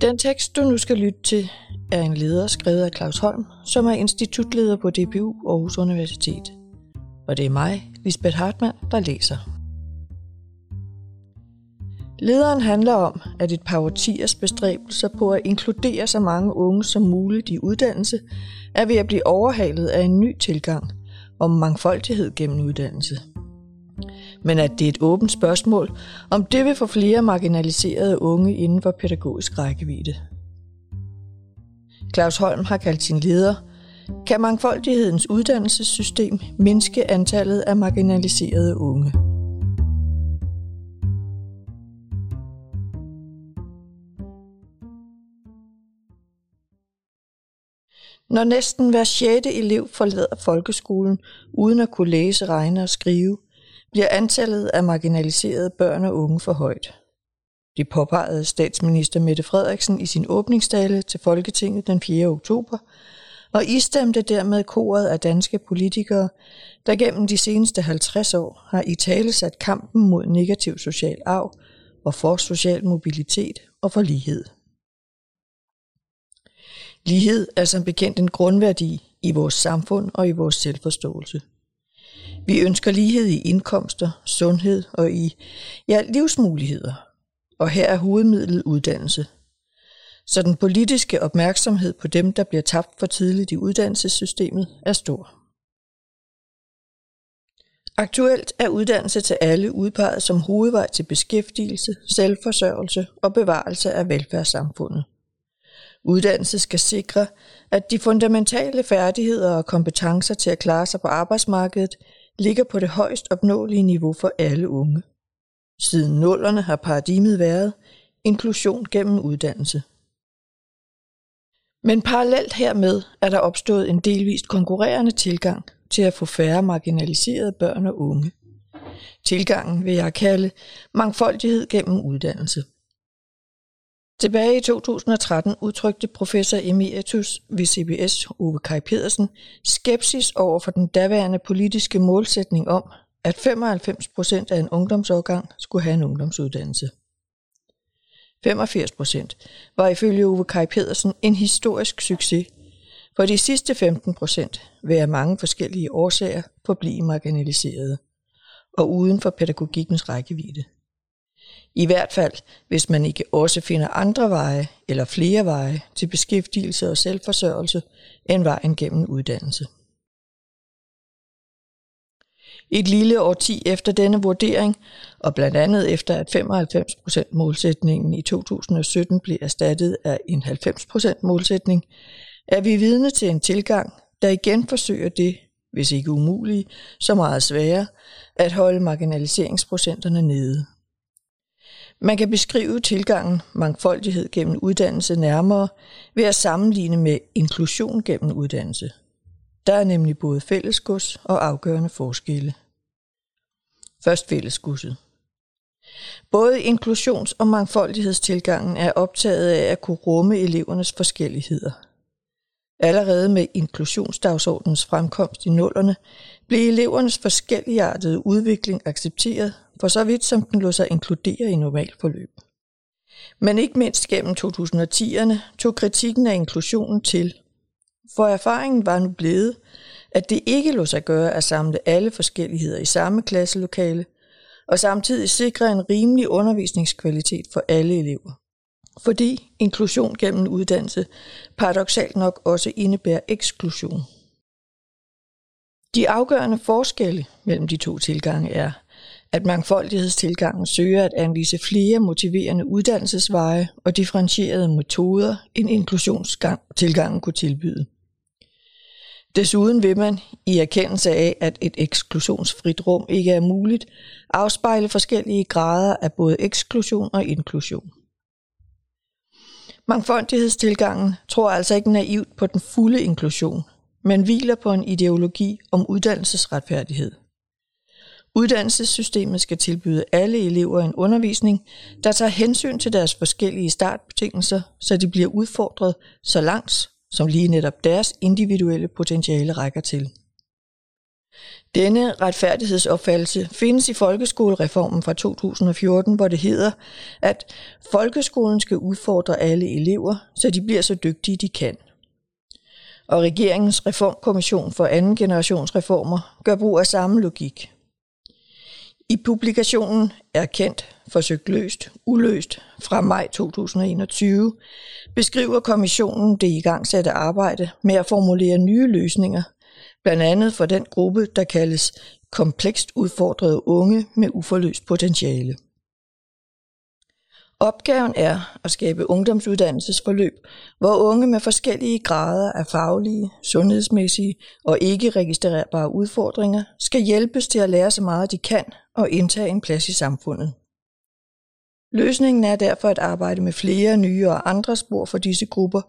Den tekst, du nu skal lytte til, er en leder skrevet af Claus Holm, som er institutleder på DBU Aarhus Universitet. Og det er mig, Lisbeth Hartmann, der læser. Lederen handler om, at et par årtiers bestræbelser på at inkludere så mange unge som muligt i uddannelse er ved at blive overhalet af en ny tilgang om mangfoldighed gennem uddannelse – men at det er et åbent spørgsmål, om det vil få flere marginaliserede unge inden for pædagogisk rækkevidde. Claus Holm har kaldt sin leder, kan mangfoldighedens uddannelsessystem mindske antallet af marginaliserede unge? Når næsten hver sjette elev forlader folkeskolen uden at kunne læse, regne og skrive, bliver antallet af marginaliserede børn og unge for højt. Det påpegede statsminister Mette Frederiksen i sin åbningstale til Folketinget den 4. oktober, og istemte dermed koret af danske politikere, der gennem de seneste 50 år har i tale sat kampen mod negativ social arv og for social mobilitet og for lighed. Lighed er som bekendt en grundværdi i vores samfund og i vores selvforståelse. Vi ønsker lighed i indkomster, sundhed og i ja, livsmuligheder. Og her er hovedmidlet uddannelse. Så den politiske opmærksomhed på dem, der bliver tabt for tidligt i uddannelsessystemet, er stor. Aktuelt er uddannelse til alle udpeget som hovedvej til beskæftigelse, selvforsørgelse og bevarelse af velfærdssamfundet. Uddannelse skal sikre, at de fundamentale færdigheder og kompetencer til at klare sig på arbejdsmarkedet ligger på det højst opnåelige niveau for alle unge. Siden nullerne har paradigmet været inklusion gennem uddannelse. Men parallelt hermed er der opstået en delvist konkurrerende tilgang til at få færre marginaliserede børn og unge. Tilgangen vil jeg kalde mangfoldighed gennem uddannelse. Tilbage i 2013 udtrykte professor emeritus ved CBS Ove Kai Pedersen skepsis over for den daværende politiske målsætning om, at 95 procent af en ungdomsårgang skulle have en ungdomsuddannelse. 85 procent var ifølge Ove Kai Pedersen en historisk succes, for de sidste 15 procent vil af mange forskellige årsager forblive marginaliserede og uden for pædagogikkens rækkevidde. I hvert fald, hvis man ikke også finder andre veje eller flere veje til beskæftigelse og selvforsørgelse end vejen gennem uddannelse. Et lille årti efter denne vurdering, og blandt andet efter at 95% målsætningen i 2017 blev erstattet af en 90% målsætning, er vi vidne til en tilgang, der igen forsøger det, hvis ikke umulige, så meget svære, at holde marginaliseringsprocenterne nede. Man kan beskrive tilgangen mangfoldighed gennem uddannelse nærmere ved at sammenligne med inklusion gennem uddannelse. Der er nemlig både fællesgods og afgørende forskelle. Først fællesgudset. Både inklusions- og mangfoldighedstilgangen er optaget af at kunne rumme elevernes forskelligheder. Allerede med inklusionsdagsordens fremkomst i nullerne blev elevernes forskelligartede udvikling accepteret for så vidt som den lå sig inkludere i normalt forløb. Men ikke mindst gennem 2010'erne tog kritikken af inklusionen til, for erfaringen var nu blevet, at det ikke lå sig gøre at samle alle forskelligheder i samme klasselokale, og samtidig sikre en rimelig undervisningskvalitet for alle elever. Fordi inklusion gennem uddannelse paradoxalt nok også indebærer eksklusion. De afgørende forskelle mellem de to tilgange er, at mangfoldighedstilgangen søger at anvise flere motiverende uddannelsesveje og differentierede metoder, end inklusionstilgangen kunne tilbyde. Desuden vil man, i erkendelse af, at et eksklusionsfrit rum ikke er muligt, afspejle forskellige grader af både eksklusion og inklusion. Mangfoldighedstilgangen tror altså ikke naivt på den fulde inklusion, men hviler på en ideologi om uddannelsesretfærdighed – Uddannelsessystemet skal tilbyde alle elever en undervisning, der tager hensyn til deres forskellige startbetingelser, så de bliver udfordret så langt, som lige netop deres individuelle potentiale rækker til. Denne retfærdighedsopfattelse findes i folkeskolereformen fra 2014, hvor det hedder, at folkeskolen skal udfordre alle elever, så de bliver så dygtige de kan. Og regeringens reformkommission for anden generations reformer gør brug af samme logik. I publikationen Er kendt, forsøgt løst, uløst fra maj 2021 beskriver kommissionen det igangsatte arbejde med at formulere nye løsninger blandt andet for den gruppe, der kaldes komplekst udfordrede unge med uforløst potentiale. Opgaven er at skabe ungdomsuddannelsesforløb, hvor unge med forskellige grader af faglige, sundhedsmæssige og ikke registrerbare udfordringer skal hjælpes til at lære så meget de kan og indtage en plads i samfundet. Løsningen er derfor at arbejde med flere nye og andre spor for disse grupper,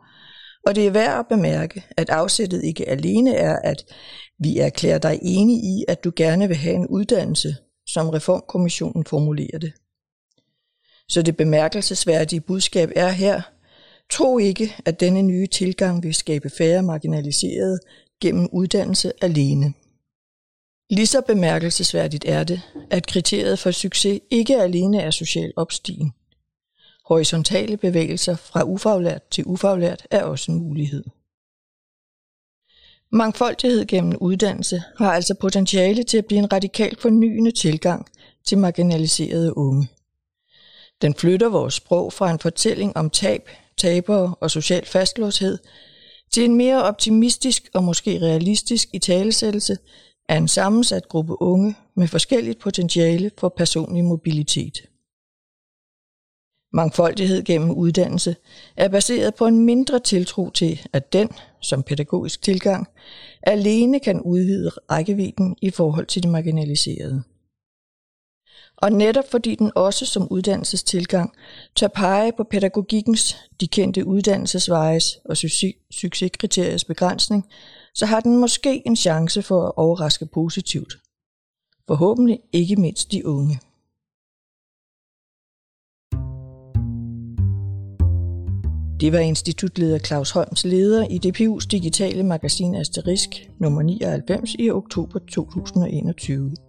og det er værd at bemærke, at afsættet ikke alene er, at vi erklærer dig enige i, at du gerne vil have en uddannelse, som Reformkommissionen formulerer det. Så det bemærkelsesværdige budskab er her, tro ikke, at denne nye tilgang vil skabe færre marginaliserede gennem uddannelse alene. Lige så bemærkelsesværdigt er det, at kriteriet for succes ikke alene er social opstigen. Horisontale bevægelser fra ufaglært til ufaglært er også en mulighed. Mangfoldighed gennem uddannelse har altså potentiale til at blive en radikalt fornyende tilgang til marginaliserede unge. Den flytter vores sprog fra en fortælling om tab, tabere og social fastlåshed til en mere optimistisk og måske realistisk italesættelse af en sammensat gruppe unge med forskelligt potentiale for personlig mobilitet. Mangfoldighed gennem uddannelse er baseret på en mindre tiltro til, at den, som pædagogisk tilgang, alene kan udvide rækkevidden i forhold til de marginaliserede. Og netop fordi den også som uddannelsestilgang tør pege på pædagogikkens, de kendte uddannelsesvejes og succeskriteriets begrænsning, så har den måske en chance for at overraske positivt. Forhåbentlig ikke mindst de unge. Det var institutleder Claus Holms leder i DPU's digitale magasin Asterisk nummer 99 i oktober 2021.